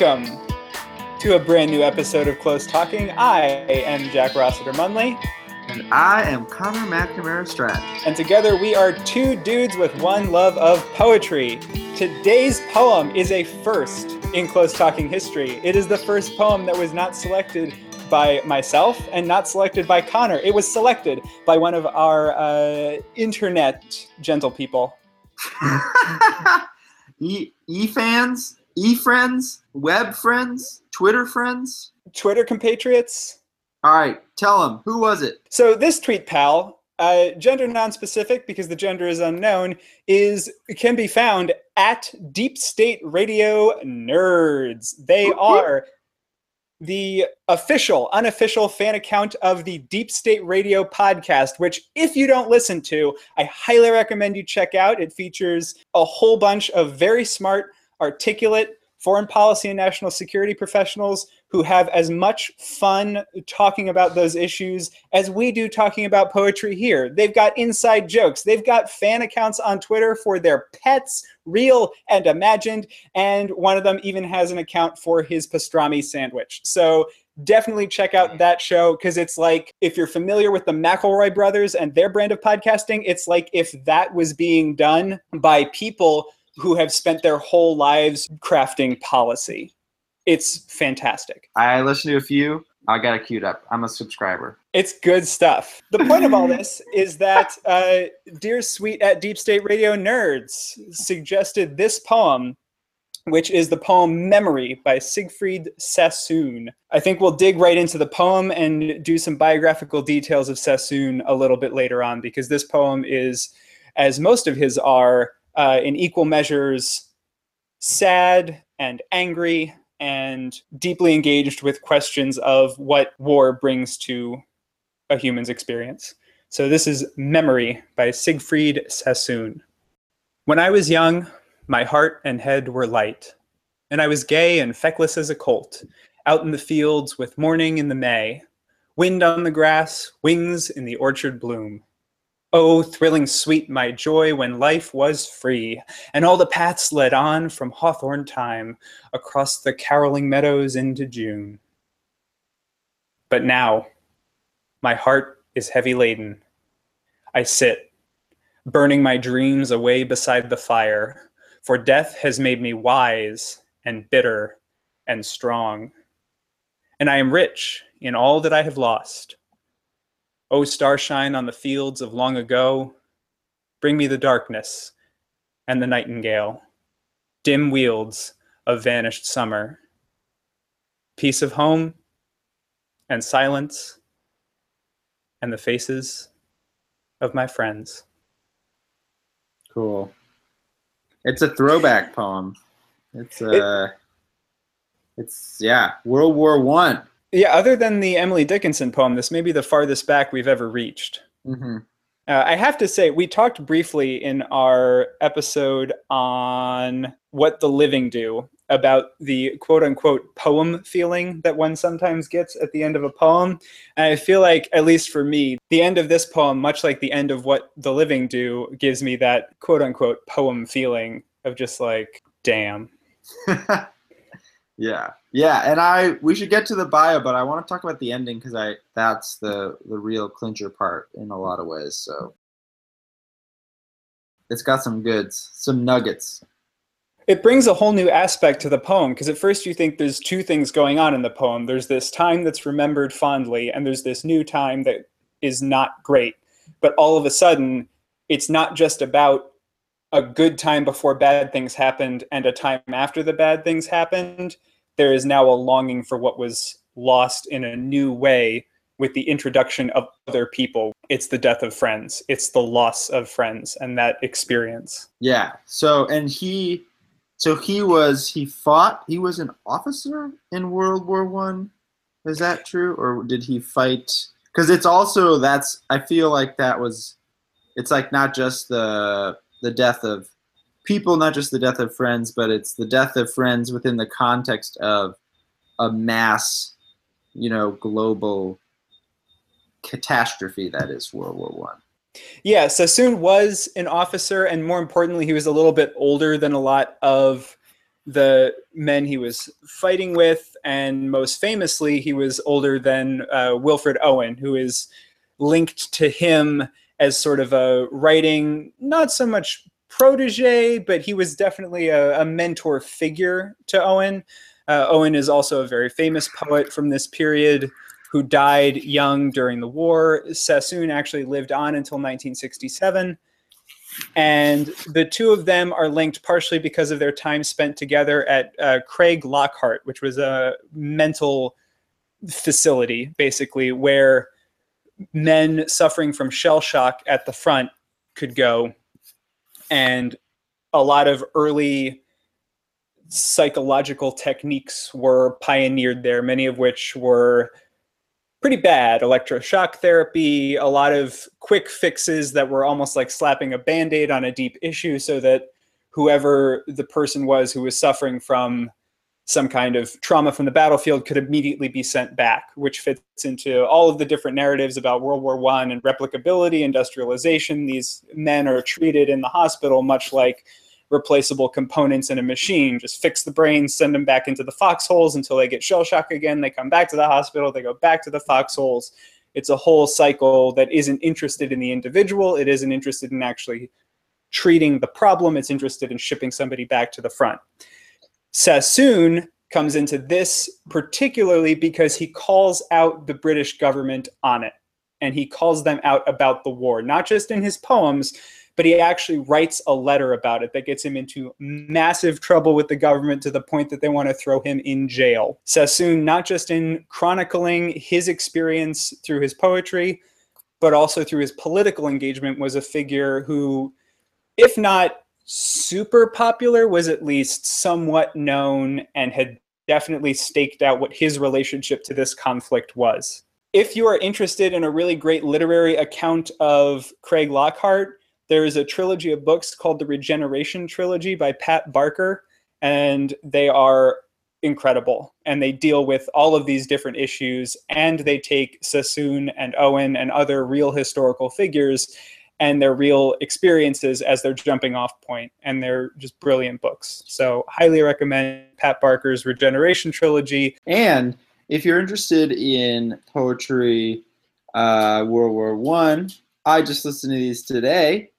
Welcome to a brand new episode of Close Talking. I am Jack Rossiter Munley, And I am Connor McNamara Stratton. and together we are two dudes with one love of poetry. Today's poem is a first in Close Talking history. It is the first poem that was not selected by myself and not selected by Connor. It was selected by one of our uh, internet gentle people. e e fans, e friends, web friends, Twitter friends. Twitter compatriots, All right, tell them who was it? So this tweet pal, uh, gender non-specific because the gender is unknown, is can be found at Deep State Radio Nerds. They are the official, unofficial fan account of the Deep State Radio podcast, which if you don't listen to, I highly recommend you check out. It features a whole bunch of very smart, articulate foreign policy and national security professionals who have as much fun talking about those issues as we do talking about poetry here. They've got inside jokes, they've got fan accounts on Twitter for their pets, real and imagined, and one of them even has an account for his pastrami sandwich. So definitely check out that show because it's like if you're familiar with the McElroy brothers and their brand of podcasting, it's like if that was being done by people who have spent their whole lives crafting policy. It's fantastic. I listened to a few. I got it queued up. I'm a subscriber. It's good stuff. The point of all this is that uh, Dear Sweet at Deep State Radio Nerds suggested this poem, which is the poem Memory by Siegfried Sassoon. I think we'll dig right into the poem and do some biographical details of Sassoon a little bit later on, because this poem is, as most of his are, uh, in equal measures sad and angry and deeply engaged with questions of what war brings to a human's experience. So this is Memory by Siegfried Sassoon. When I was young, my heart and head were light, and I was gay and feckless as a colt, out in the fields with morning in the May, wind on the grass, wings in the orchard bloom. Oh, thrilling sweet my joy when life was free, and all the paths led on from hawthorn time across the caroling meadows into June. But now, my heart is heavy laden. I sit, burning my dreams away beside the fire, for death has made me wise and bitter and strong. And I am rich in all that I have lost. O starshine on the fields of long ago, bring me the darkness and the nightingale, dim wealds of vanished summer, peace of home and silence and the faces of my friends. Cool. It's a throwback poem. It's uh it's yeah, World War One. Yeah, other than the Emily Dickinson poem, this may be the farthest back we've ever reached. Mm-hmm. Uh, I have to say, we talked briefly in our episode on what the living do about the quote unquote poem feeling that one sometimes gets at the end of a poem. And I feel like, at least for me, the end of this poem, much like the end of what the living do, gives me that quote unquote poem feeling of just like, damn. yeah. Yeah, and I we should get to the bio, but I want to talk about the ending because I that's the the real clincher part in a lot of ways. So it's got some goods, some nuggets. It brings a whole new aspect to the poem because at first you think there's two things going on in the poem. There's this time that's remembered fondly, and there's this new time that is not great. But all of a sudden, it's not just about a good time before bad things happened and a time after the bad things happened. There is now a longing for what was lost in a new way with the introduction of other people. It's the death of friends, it's the loss of friends and that experience. Yeah. So and he so he was he fought he was an officer in World War One. Is that true? Or did he fight because it's also that's I feel like that was it's like not just the the death of people, not just the death of friends, but it's the death of friends within the context of a mass, you know, global catastrophe that is World War One. Yeah, Sassoon was an officer, and more importantly, he was a little bit older than a lot of the men he was fighting with, and most famously, he was older than uh, Wilfred Owen, who is linked to him as sort of a writing, not so much protege, but he was definitely a, a mentor figure to Owen. Uh, Owen is also a very famous poet from this period who died young during the war. Sassoon actually lived on until 1967. And the two of them are linked partially because of their time spent together at uh, Craiglockhart, which was a mental facility, basically, where men suffering from shell shock at the front could go. And a lot of early psychological techniques were pioneered there, many of which were pretty bad electroshock therapy, a lot of quick fixes that were almost like slapping a band aid on a deep issue so that whoever the person was who was suffering from some kind of trauma from the battlefield could immediately be sent back, which fits into all of the different narratives about World War One and replicability, industrialization. These men are treated in the hospital much like replaceable components in a machine. Just fix the brain, send them back into the foxholes until they get shell shock again. They come back to the hospital, they go back to the foxholes. It's a whole cycle that isn't interested in the individual. It isn't interested in actually treating the problem. It's interested in shipping somebody back to the front. Sassoon comes into this particularly because he calls out the British government on it. And he calls them out about the war, not just in his poems, but he actually writes a letter about it that gets him into massive trouble with the government to the point that they want to throw him in jail. Sassoon, not just in chronicling his experience through his poetry, but also through his political engagement, was a figure who, if not super popular, was at least somewhat known and had definitely staked out what his relationship to this conflict was. If you are interested in a really great literary account of Craiglockhart, there is a trilogy of books called the Regeneration Trilogy by Pat Barker, and they are incredible. And they deal with all of these different issues, and they take Sassoon and Owen and other real historical figures and their real experiences as their jumping off point and they're just brilliant books so highly recommend pat barker's regeneration trilogy and if you're interested in poetry uh, world war one I just listened to these today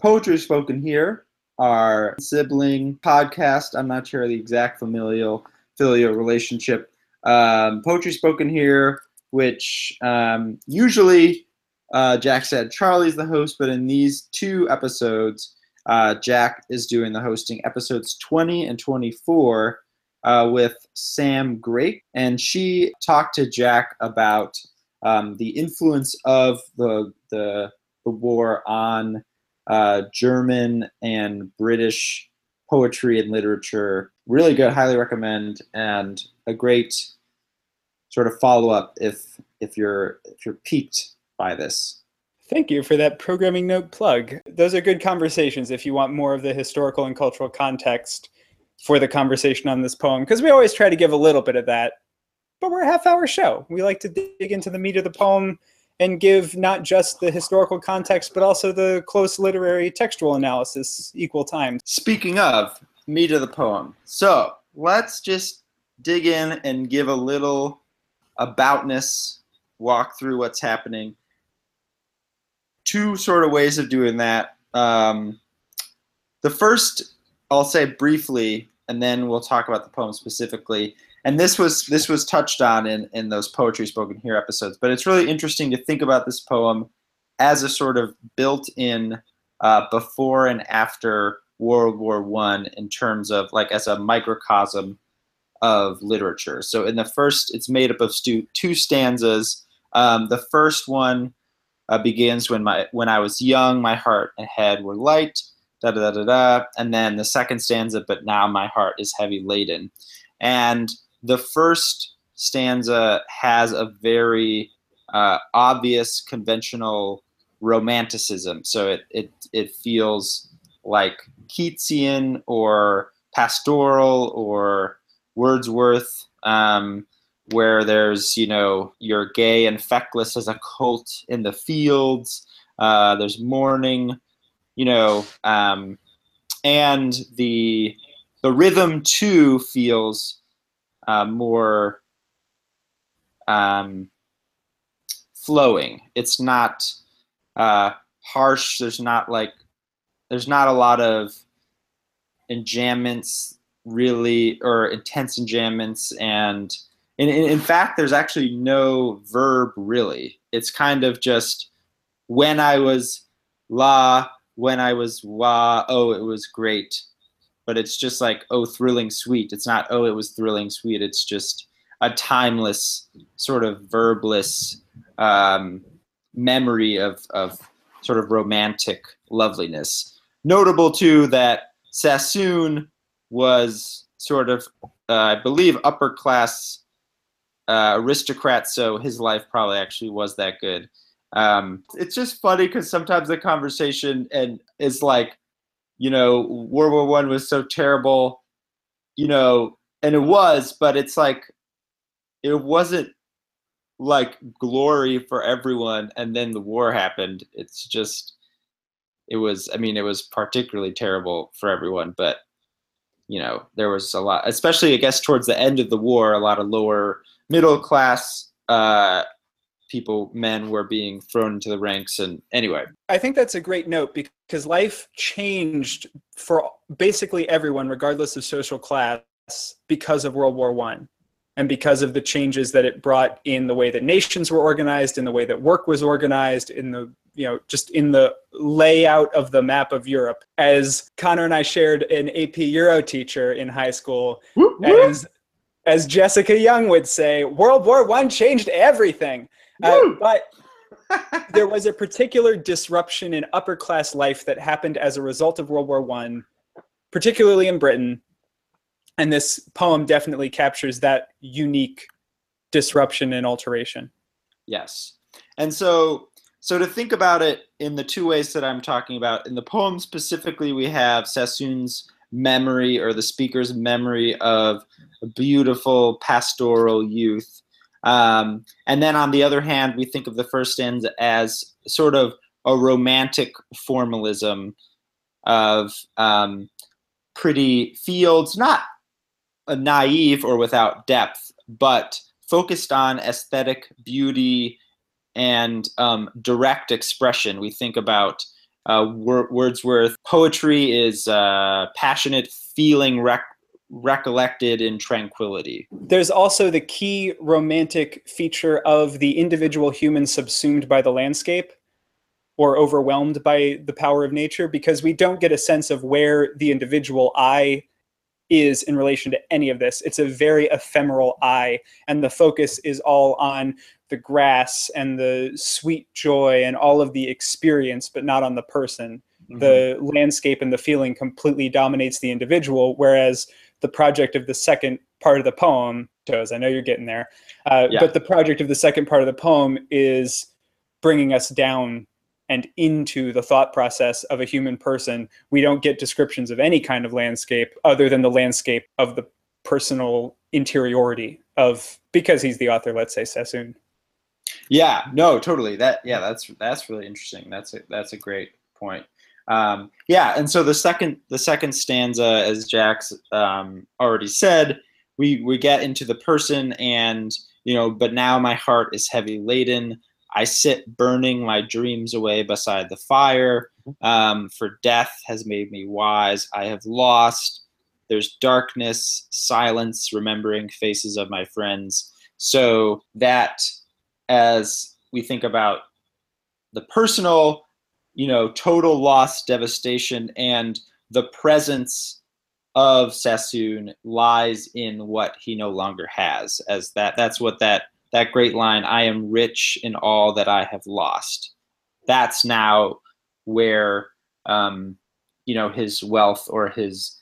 Poetry Spoken Here, our sibling podcast. I'm not sure the exact familial filial relationship. Um, Poetry Spoken Here, which um, usually uh, Jack said Charlie's the host, but in these two episodes, uh, Jack is doing the hosting, episodes 20 and 24, uh, with Sam Grake. And she talked to Jack about um, the influence of the, the, the war on uh, German and British poetry and literature. Really good, highly recommend, and a great sort of follow up if if you're if you're piqued by this. Thank you for that programming note plug. Those are good conversations if you want more of the historical and cultural context for the conversation on this poem, because we always try to give a little bit of that. But we're a half hour show. We like to dig into the meat of the poem and give not just the historical context, but also the close literary textual analysis equal time. Speaking of meat of the poem, so let's just dig in and give a little aboutness, walk through what's happening. Two sort of ways of doing that. Um, the first, I'll say briefly, and then we'll talk about the poem specifically, and this was this was touched on in in those poetry spoken here episodes but it's really interesting to think about this poem as a sort of built-in uh, before and after world war one in terms of like as a microcosm of literature. So in the first it's made up of stu- two stanzas. Um, the first one uh, begins when my when i was young my heart and head were light da da da da da and then the second stanza but now my heart is heavy laden and the first stanza has a very uh, obvious conventional romanticism. So it, it, it feels like Keatsian or pastoral or Wordsworth, um, where there's, you know, you're gay and feckless as a colt in the fields. Uh, there's morning, you know, um, and the the rhythm too feels uh, more um, flowing. It's not uh, harsh. There's not like there's not a lot of enjambments really or intense enjambments and in, in, in fact there's actually no verb really. It's kind of just when i was la when i was wa oh it was great. But it's just like oh thrilling sweet. It's not oh it was thrilling sweet. It's just a timeless sort of verbless um, memory of, of sort of romantic loveliness. Notable too that sassoon was sort of, uh, I believe, upper class uh, aristocrat, so his life probably actually was that good. Um, it's just funny because sometimes the conversation and is like, you know, World War One was so terrible, you know, and it was, but it's like, it wasn't like glory for everyone, and then the war happened. It's just, it was. I mean, it was particularly terrible for everyone, but you know, there was a lot, especially I guess towards the end of the war, a lot of lower middle class uh, people, men, were being thrown into the ranks. And anyway, I think that's a great note because life changed for basically everyone, regardless of social class, because of World War One and because of the changes that it brought in the way that nations were organized, in the way that work was organized, in the you know just in the layout of the map of Europe. As Connor and I shared an AP Euro teacher in high school, as as Jessica Young would say, World War One changed everything. Uh, but there was a particular disruption in upper class life that happened as a result of World War One, particularly in Britain, and this poem definitely captures that unique disruption and alteration. Yes. And so so to think about it in the two ways that i'm talking about in the poem specifically we have sassoon's memory or the speaker's memory of beautiful pastoral youth um, and then on the other hand we think of the first stanza as sort of a romantic formalism of um, pretty fields not naive or without depth, but focused on aesthetic beauty and um, direct expression. We think about uh, Wordsworth. Poetry is uh, passionate feeling rec- recollected in tranquility. There's also the key romantic feature of the individual human subsumed by the landscape or overwhelmed by the power of nature because we don't get a sense of where the individual I is in relation to any of this. It's a very ephemeral I, and the focus is all on the grass and the sweet joy and all of the experience, but not on the person. Mm-hmm. The landscape and the feeling completely dominates the individual, whereas the project of the second part of the poem, Toes, I know you're getting there, uh, yeah. but the project of the second part of the poem is bringing us down and into the thought process of a human person, we don't get descriptions of any kind of landscape other than the landscape of the personal interiority of because he's the author, let's say Sassoon. Yeah, no, totally. That yeah, that's that's really interesting. That's a that's a great point. Um, yeah, and so the second the second stanza, as Jack's um, already said, we we get into the person, and you know, but now my heart is heavy laden. I sit burning my dreams away beside the fire. Um, for death has made me wise. I have lost. There's darkness, silence, remembering faces of my friends. So that, as we think about the personal, you know, total loss, devastation, and the presence of Sassoon lies in what he no longer has. As that, that's what that that great line, I am rich in all that I have lost. That's now where um, you know his wealth or his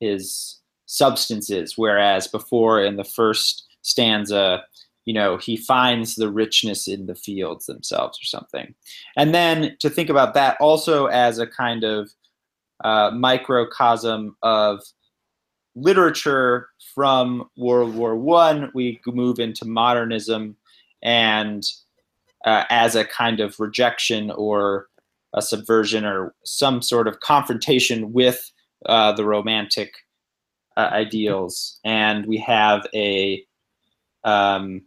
his substance is. Whereas before in the first stanza, you know, he finds the richness in the fields themselves or something. And then to think about that also as a kind of uh, microcosm of literature from World War One, we move into modernism, and uh, as a kind of rejection or a subversion or some sort of confrontation with uh, the romantic uh, ideals, and we have a um,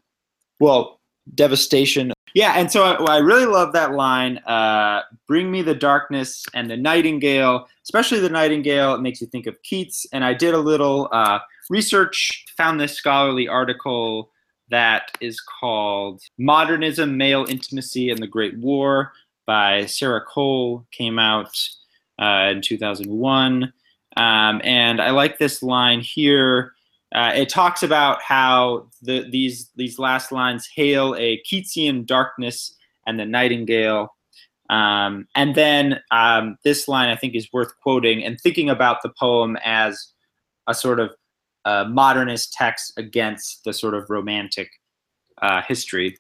well devastation. Yeah, and so I, I really love that line. Uh, Bring me the darkness and the nightingale, especially the nightingale. It makes you think of Keats. And I did a little uh, research, found this scholarly article that is called "Modernism, Male Intimacy, and the Great War" by Sarah Cole. Came out uh, in 2001. Um, and I like this line here. Uh, it talks about how the, these these last lines hail a Keatsian darkness and the nightingale. Um, and then um, this line I think is worth quoting and thinking about the poem as a sort of uh, modernist text against the sort of romantic uh, history.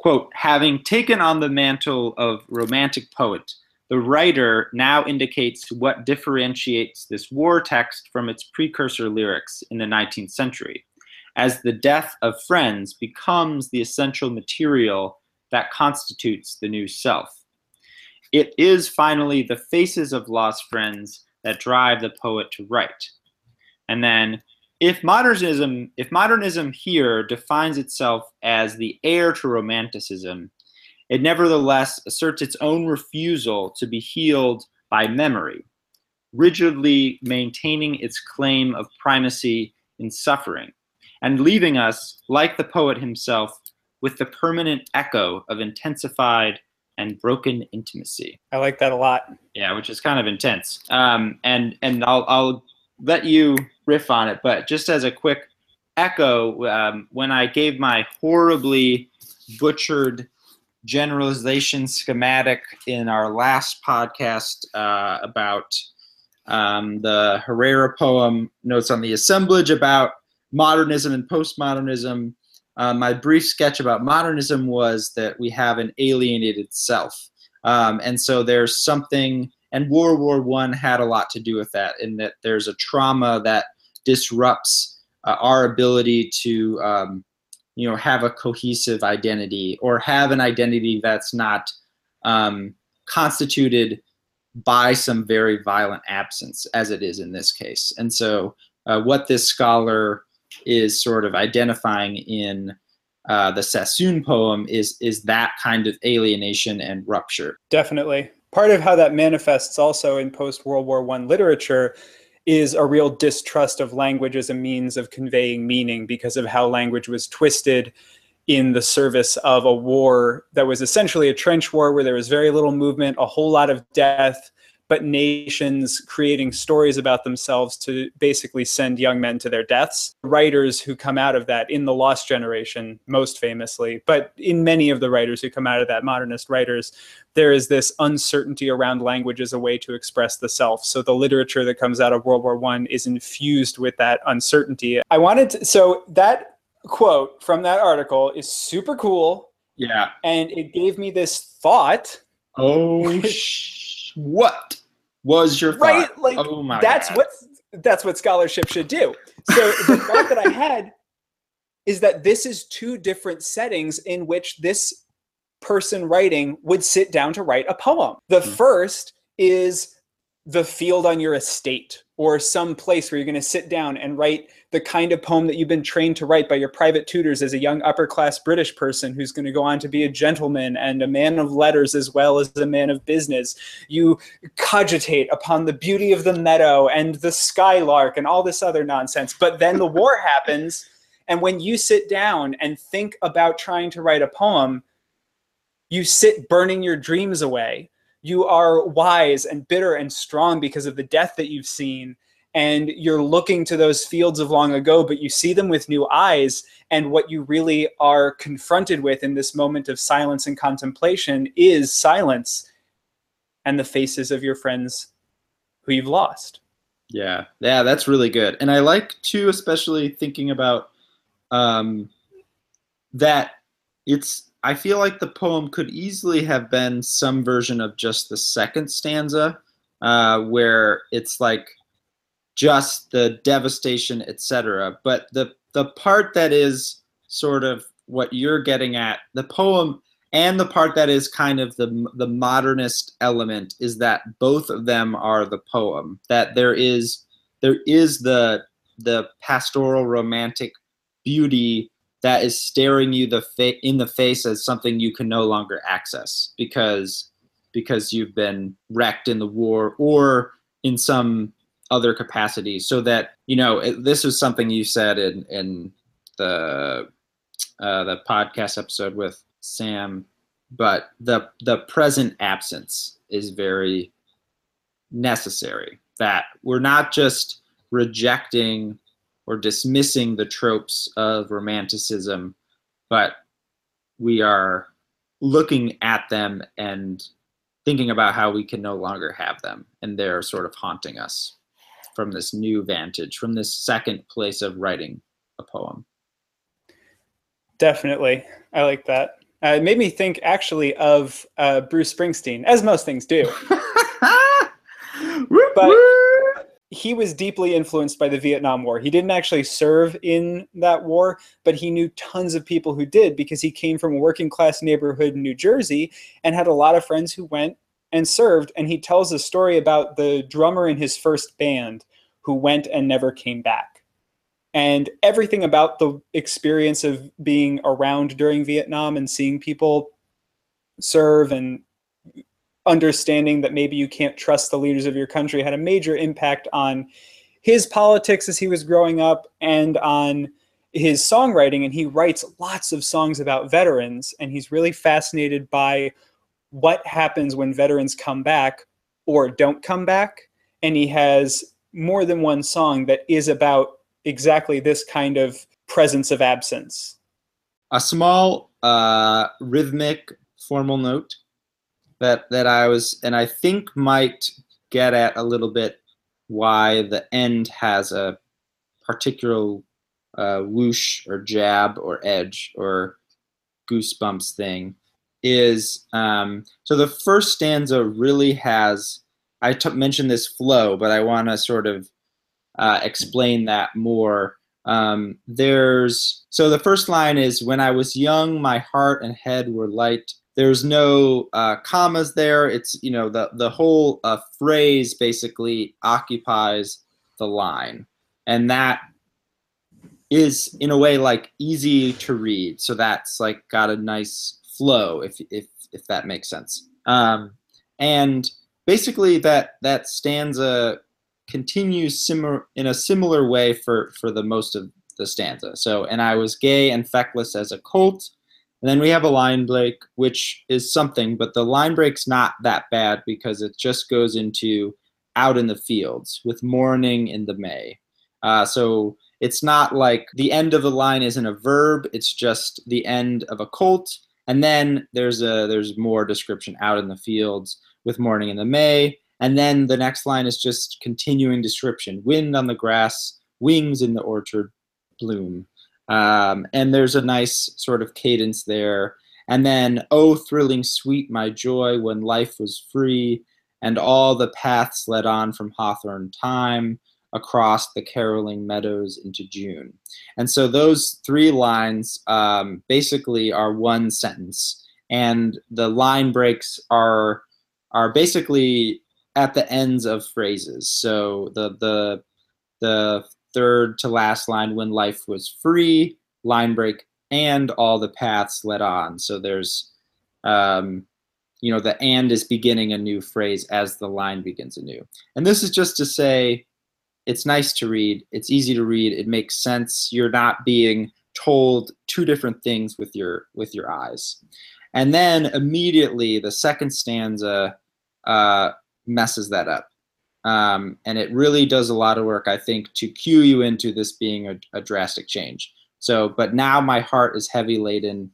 Quote, having taken on the mantle of romantic poet, the writer now indicates what differentiates this war text from its precursor lyrics in the 19th century, as the death of friends becomes the essential material that constitutes the new self. It is finally the faces of lost friends that drive the poet to write. And then if modernism if modernism here defines itself as the heir to romanticism, it nevertheless asserts its own refusal to be healed by memory, rigidly maintaining its claim of primacy in suffering, and leaving us, like the poet himself, with the permanent echo of intensified and broken intimacy. I like that a lot. Yeah, which is kind of intense. Um, and and I'll I'll let you riff on it, but just as a quick echo, um, when I gave my horribly butchered generalization schematic in our last podcast uh, about um, the Herrera poem, Notes on the Assemblage, about modernism and postmodernism. Uh, my brief sketch about modernism was that we have an alienated self. Um, and so there's something, and World War One had a lot to do with that, in that there's a trauma that disrupts uh, our ability to um, you know have a cohesive identity or have an identity that's not um, constituted by some very violent absence as it is in this case and so uh, what this scholar is sort of identifying in uh, the Sassoon poem is is that kind of alienation and rupture. Definitely. Part of how that manifests also in post World War One literature is a real distrust of language as a means of conveying meaning because of how language was twisted in the service of a war that was essentially a trench war where there was very little movement, a whole lot of death, but nations creating stories about themselves to basically send young men to their deaths. Writers who come out of that in the Lost Generation, most famously, but in many of the writers who come out of that, modernist writers, there is this uncertainty around language as a way to express the self. So the literature that comes out of World War One is infused with that uncertainty. I wanted to, so that quote from that article is super cool. Yeah. And it gave me this thought. Oh, what was your thought? Right, like oh my that's God. what that's what scholarship should do. So the thought that I had is that this is two different settings in which this person writing would sit down to write a poem. The mm-hmm. first is the field on your estate or some place where you're going to sit down and write the kind of poem that you've been trained to write by your private tutors as a young upper class British person who's going to go on to be a gentleman and a man of letters as well as a man of business. You cogitate upon the beauty of the meadow and the skylark and all this other nonsense. But then the war happens. And when you sit down and think about trying to write a poem, you sit burning your dreams away you are wise and bitter and strong because of the death that you've seen and you're looking to those fields of long ago but you see them with new eyes and what you really are confronted with in this moment of silence and contemplation is silence and the faces of your friends who you've lost. Yeah. Yeah that's really good. And i like too especially thinking about um that it's I feel like the poem could easily have been some version of just the second stanza, uh, where it's like just the devastation, etc. But the the part that is sort of what you're getting at, the poem, and the part that is kind of the the modernist element is that both of them are the poem. That there is there is the the pastoral romantic beauty that is staring you the fa- in the face as something you can no longer access because because you've been wrecked in the war or in some other capacity. So that you know it, this is something you said in in the uh, the podcast episode with Sam but the the present absence is very necessary. That we're not just rejecting or dismissing the tropes of romanticism, but we are looking at them and thinking about how we can no longer have them. And they're sort of haunting us from this new vantage, from this second place of writing a poem. Definitely. I like that. Uh, it made me think actually of uh, Bruce Springsteen, as most things do. but he was deeply influenced by the Vietnam War. He didn't actually serve in that war, but he knew tons of people who did because he came from a working class neighborhood in New Jersey and had a lot of friends who went and served. And he tells a story about the drummer in his first band who went and never came back. And everything about the experience of being around during Vietnam and seeing people serve and understanding that maybe you can't trust the leaders of your country had a major impact on his politics as he was growing up and on his songwriting. And he writes lots of songs about veterans and he's really fascinated by what happens when veterans come back or don't come back. And he has more than one song that is about exactly this kind of presence of absence. A small uh, rhythmic formal note that that I was, and I think might get at a little bit why the end has a particular uh, whoosh or jab or edge or goosebumps thing is um, so the first stanza really has I t- mentioned this flow, but I want to sort of uh, explain that more. Um, there's so the first line is when I was young, my heart and head were light there's no uh, commas there. It's you know the the whole uh, phrase basically occupies the line, and that is in a way like easy to read. So that's like got a nice flow, if if if that makes sense. Um, and basically that that stanza continues similar in a similar way for for the most of the stanza. So and I was gay and feckless as a colt and then we have a line break, which is something, but the line break's not that bad because it just goes into out in the fields with morning in the May. Uh, so it's not like the end of the line isn't a verb; it's just the end of a colt. And then there's a there's more description out in the fields with morning in the May. And then the next line is just continuing description: wind on the grass, wings in the orchard, bloom. Um, and there's a nice sort of cadence there. And then, oh, thrilling sweet my joy when life was free, and all the paths led on from hawthorn time across the caroling meadows into June. And so those three lines um, basically are one sentence, and the line breaks are are basically at the ends of phrases. So the the the third to last line when life was free, line break, and all the paths led on. So there's, um, you know, the and is beginning a new phrase as the line begins anew. And this is just to say it's nice to read, it's easy to read, it makes sense. You're not being told two different things with your with your eyes. And then immediately the second stanza uh, messes that up. Um, and it really does a lot of work, I think, to cue you into this being a, a drastic change. So, but now my heart is heavy laden.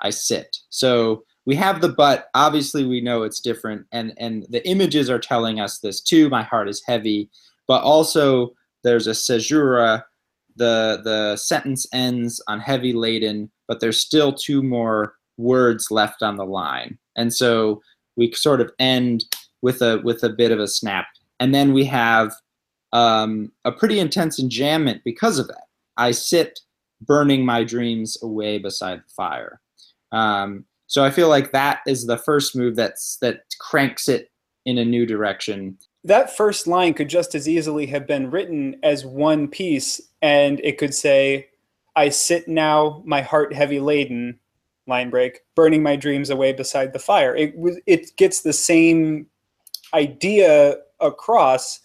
I sit. So we have the but. Obviously, we know it's different, and and the images are telling us this too. My heart is heavy, but also there's a caesura. The the sentence ends on heavy laden, but there's still two more words left on the line, and so we sort of end with a with a bit of a snap and then we have um, a pretty intense enjambment because of that. I sit burning my dreams away beside the fire. Um, so I feel like that is the first move that's that cranks it in a new direction. that first line could just as easily have been written as one piece and it could say i sit now my heart heavy laden line break burning my dreams away beside the fire it it gets the same idea across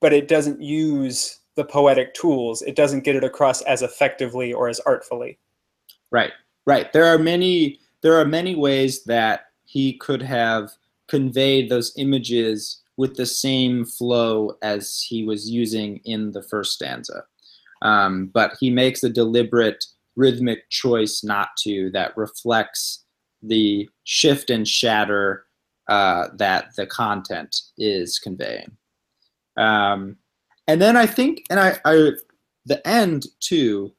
but it doesn't use the poetic tools. It doesn't get it across as effectively or as artfully. Right right. There are many there are many ways that he could have conveyed those images with the same flow as he was using in the first stanza. Um, but he makes a deliberate rhythmic choice not to that reflects the shift and shatter uh, that the content is conveying. Um, and then I think, and I, I the end too.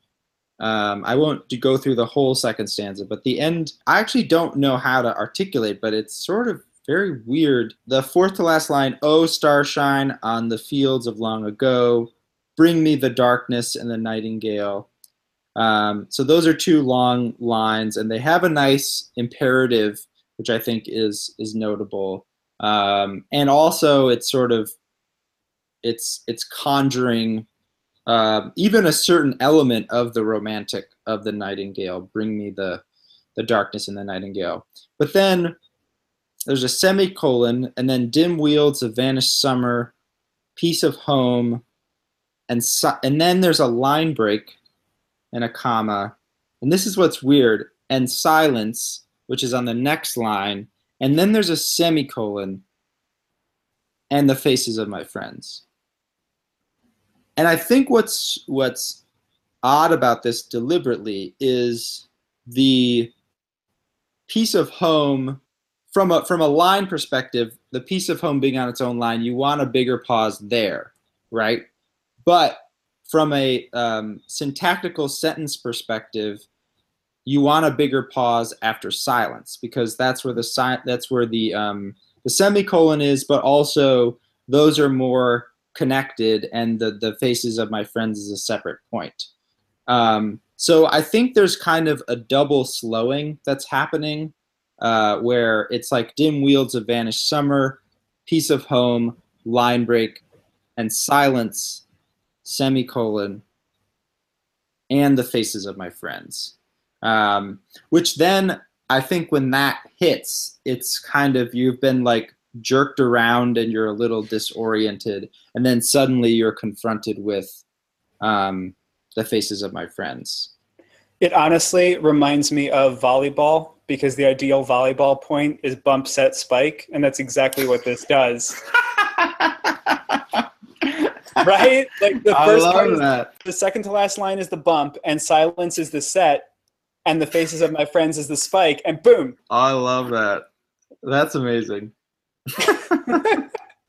Um, I won't go through the whole second stanza, but the end, I actually don't know how to articulate, but it's sort of very weird. The fourth to last line, Oh, starshine on the fields of long ago, bring me the darkness and the nightingale. Um, so those are two long lines, and they have a nice imperative, which I think is is notable. Um, and also, it's sort of it's it's conjuring uh, even a certain element of the romantic of the nightingale. Bring me the the darkness and the nightingale. But then there's a semicolon, and then dim wealds of vanished summer, peace of home, and and then there's a line break and a comma, and this is what's weird, and silence, which is on the next line, and then there's a semicolon, and the faces of my friends. And I think what's what's odd about this deliberately is the peace of home from a from a line perspective, the peace of home being on its own line, you want a bigger pause there, right? But from a um, syntactical sentence perspective, you want a bigger pause after silence because that's where the si- that's where the um, the semicolon is, but also those are more connected, and the the faces of my friends is a separate point. Um, so I think there's kind of a double slowing that's happening uh, where it's like dim wealds of vanished summer, peace of home, line break, and silence, semicolon, and the faces of my friends. Um, which then I think when that hits, it's kind of you've been like jerked around and you're a little disoriented, and then suddenly you're confronted with um, the faces of my friends. It honestly reminds me of volleyball because the ideal volleyball point is bump set spike, and that's exactly what this does. right? Like the first part is, that. the second to last line is the bump, and silence is the set, and the faces of my friends is the spike, and boom. I love that. That's amazing.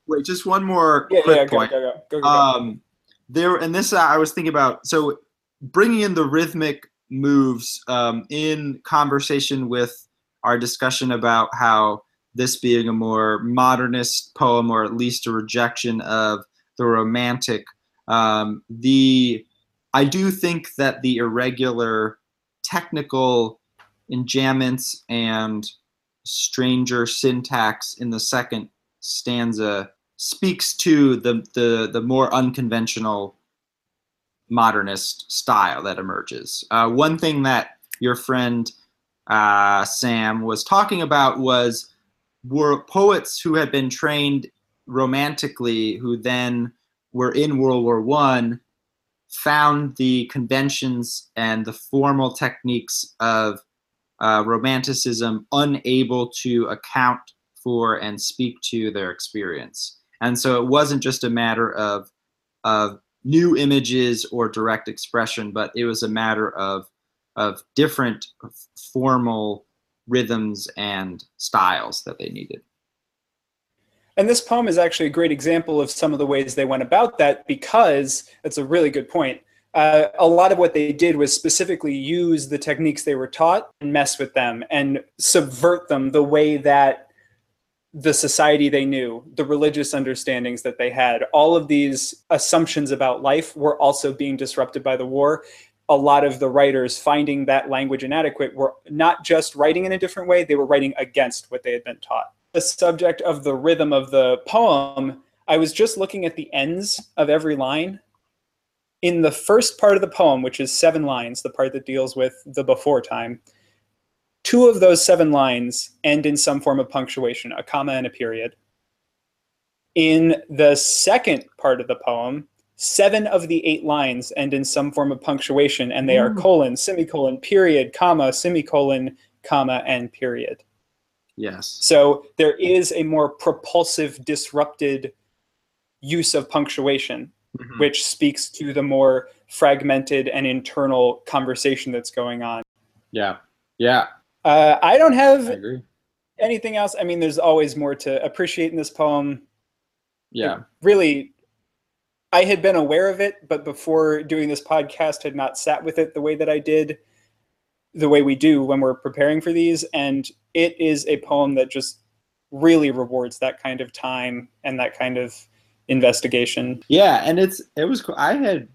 Wait, just one more yeah, quick yeah, go, point. Go, go, um, there, and this I was thinking about. So bringing in the rhythmic moves um, in conversation with our discussion about how this being a more modernist poem or at least a rejection of the romantic um, the i do think that the irregular technical enjambments and stranger syntax in the second stanza speaks to the the, the more unconventional modernist style that emerges. Uh, one thing that your friend uh, Sam was talking about was were poets who had been trained romantically, who then were in World War One, found the conventions and the formal techniques of uh, romanticism unable to account for and speak to their experience. And so it wasn't just a matter of of new images or direct expression, but it was a matter of of different formal rhythms and styles that they needed. And this poem is actually a great example of some of the ways they went about that because it's a really good point. Uh, a lot of what they did was specifically use the techniques they were taught and mess with them and subvert them the way that the society they knew, the religious understandings that they had, all of these assumptions about life were also being disrupted by the war. A lot of the writers finding that language inadequate were not just writing in a different way, they were writing against what they had been taught. The subject of the rhythm of the poem, I was just looking at the ends of every line. In the first part of the poem, which is seven lines, the part that deals with the before time, two of those seven lines end in some form of punctuation, a comma and a period. In the second part of the poem, seven of the eight lines end in some form of punctuation, and they are Mm. colon, semicolon, period, comma, semicolon, comma, and period. Yes. So there is a more propulsive, disrupted use of punctuation, Mhm. which speaks to the more fragmented and internal conversation that's going on. Yeah. Yeah. Uh, I don't I have agree. anything else. I mean, there's always more to appreciate in this poem. Yeah. Really, I had been aware of it, but before doing this podcast, had not sat with it the way that I did, the way we do when we're preparing for these. And it is a poem that just really rewards that kind of time and that kind of investigation. Yeah, and it's it was cool. I had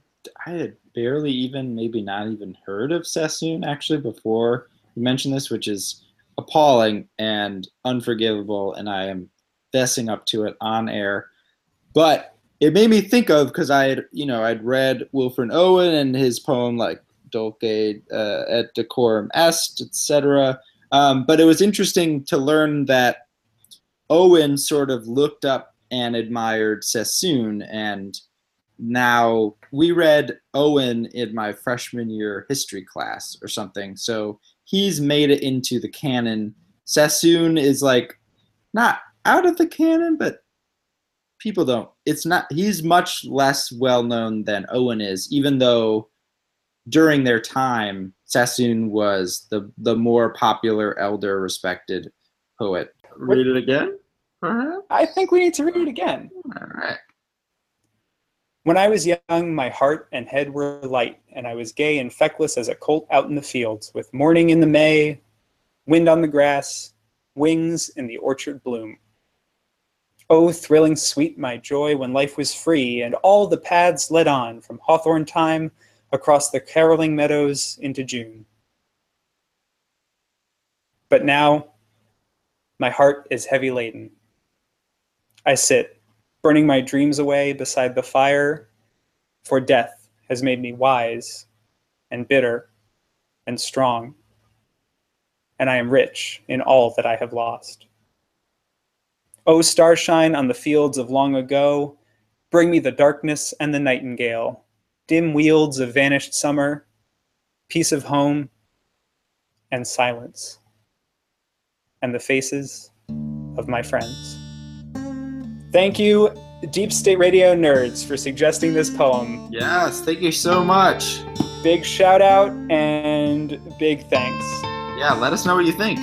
I had barely even maybe not even heard of Sassoon actually before you mentioned this, which is appalling and unforgivable, and I am fessing up to it on air. But it made me think of because I had you know I'd read Wilfred Owen and his poem like Dulce uh, et decorum est, etc. Um, but it was interesting to learn that Owen sort of looked up and admired Sassoon, and now we read Owen in my freshman year history class or something. So he's made it into the canon. Sassoon is like not out of the canon, but people don't. It's not. He's much less well known than Owen is, even though during their time, Sassoon was the the more popular, elder, respected poet. Read it again, perhaps. I think we need to read it again. All right. When I was young, my heart and head were light, and I was gay and feckless as a colt out in the fields, with morning in the May, wind on the grass, wings in the orchard bloom. Oh, thrilling sweet my joy when life was free, and all the paths led on from hawthorn time across the caroling meadows into June. But now, my heart is heavy laden. I sit, burning my dreams away beside the fire, for death has made me wise and bitter and strong, and I am rich in all that I have lost. O starshine on the fields of long ago, bring me the darkness and the nightingale, dim wealds of vanished summer, peace of home, and silence, and the faces of my friends. Thank you, Deep State Radio nerds, for suggesting this poem. Yes, thank you so much. Big shout out and big thanks. Yeah, let us know what you think.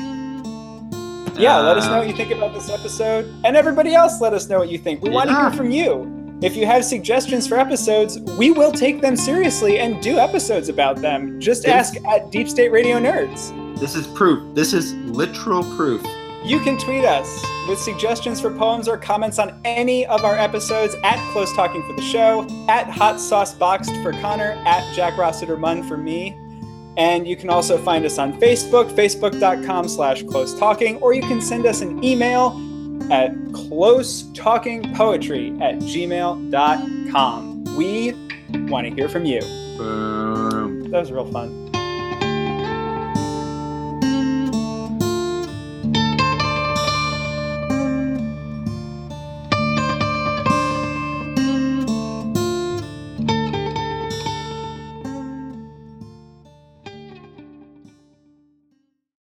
Yeah, let us know Uh, what you think about this episode. And everybody else, let us know what you think. We want to hear from you. If you have suggestions for episodes, we will take them seriously and do episodes about them. Just ask at Deep State Radio Nerds. This is proof. This is literal proof. You can tweet us with suggestions for poems or comments on any of our episodes at Close Talking for the show, at Hot Sauce Boxed for Connor, at Jack Rossiter Munn for me. And you can also find us on Facebook, facebook.com slash close talking, or you can send us an email at close talking poetry at gmail.com. We want to hear from you. Boom. That was real fun.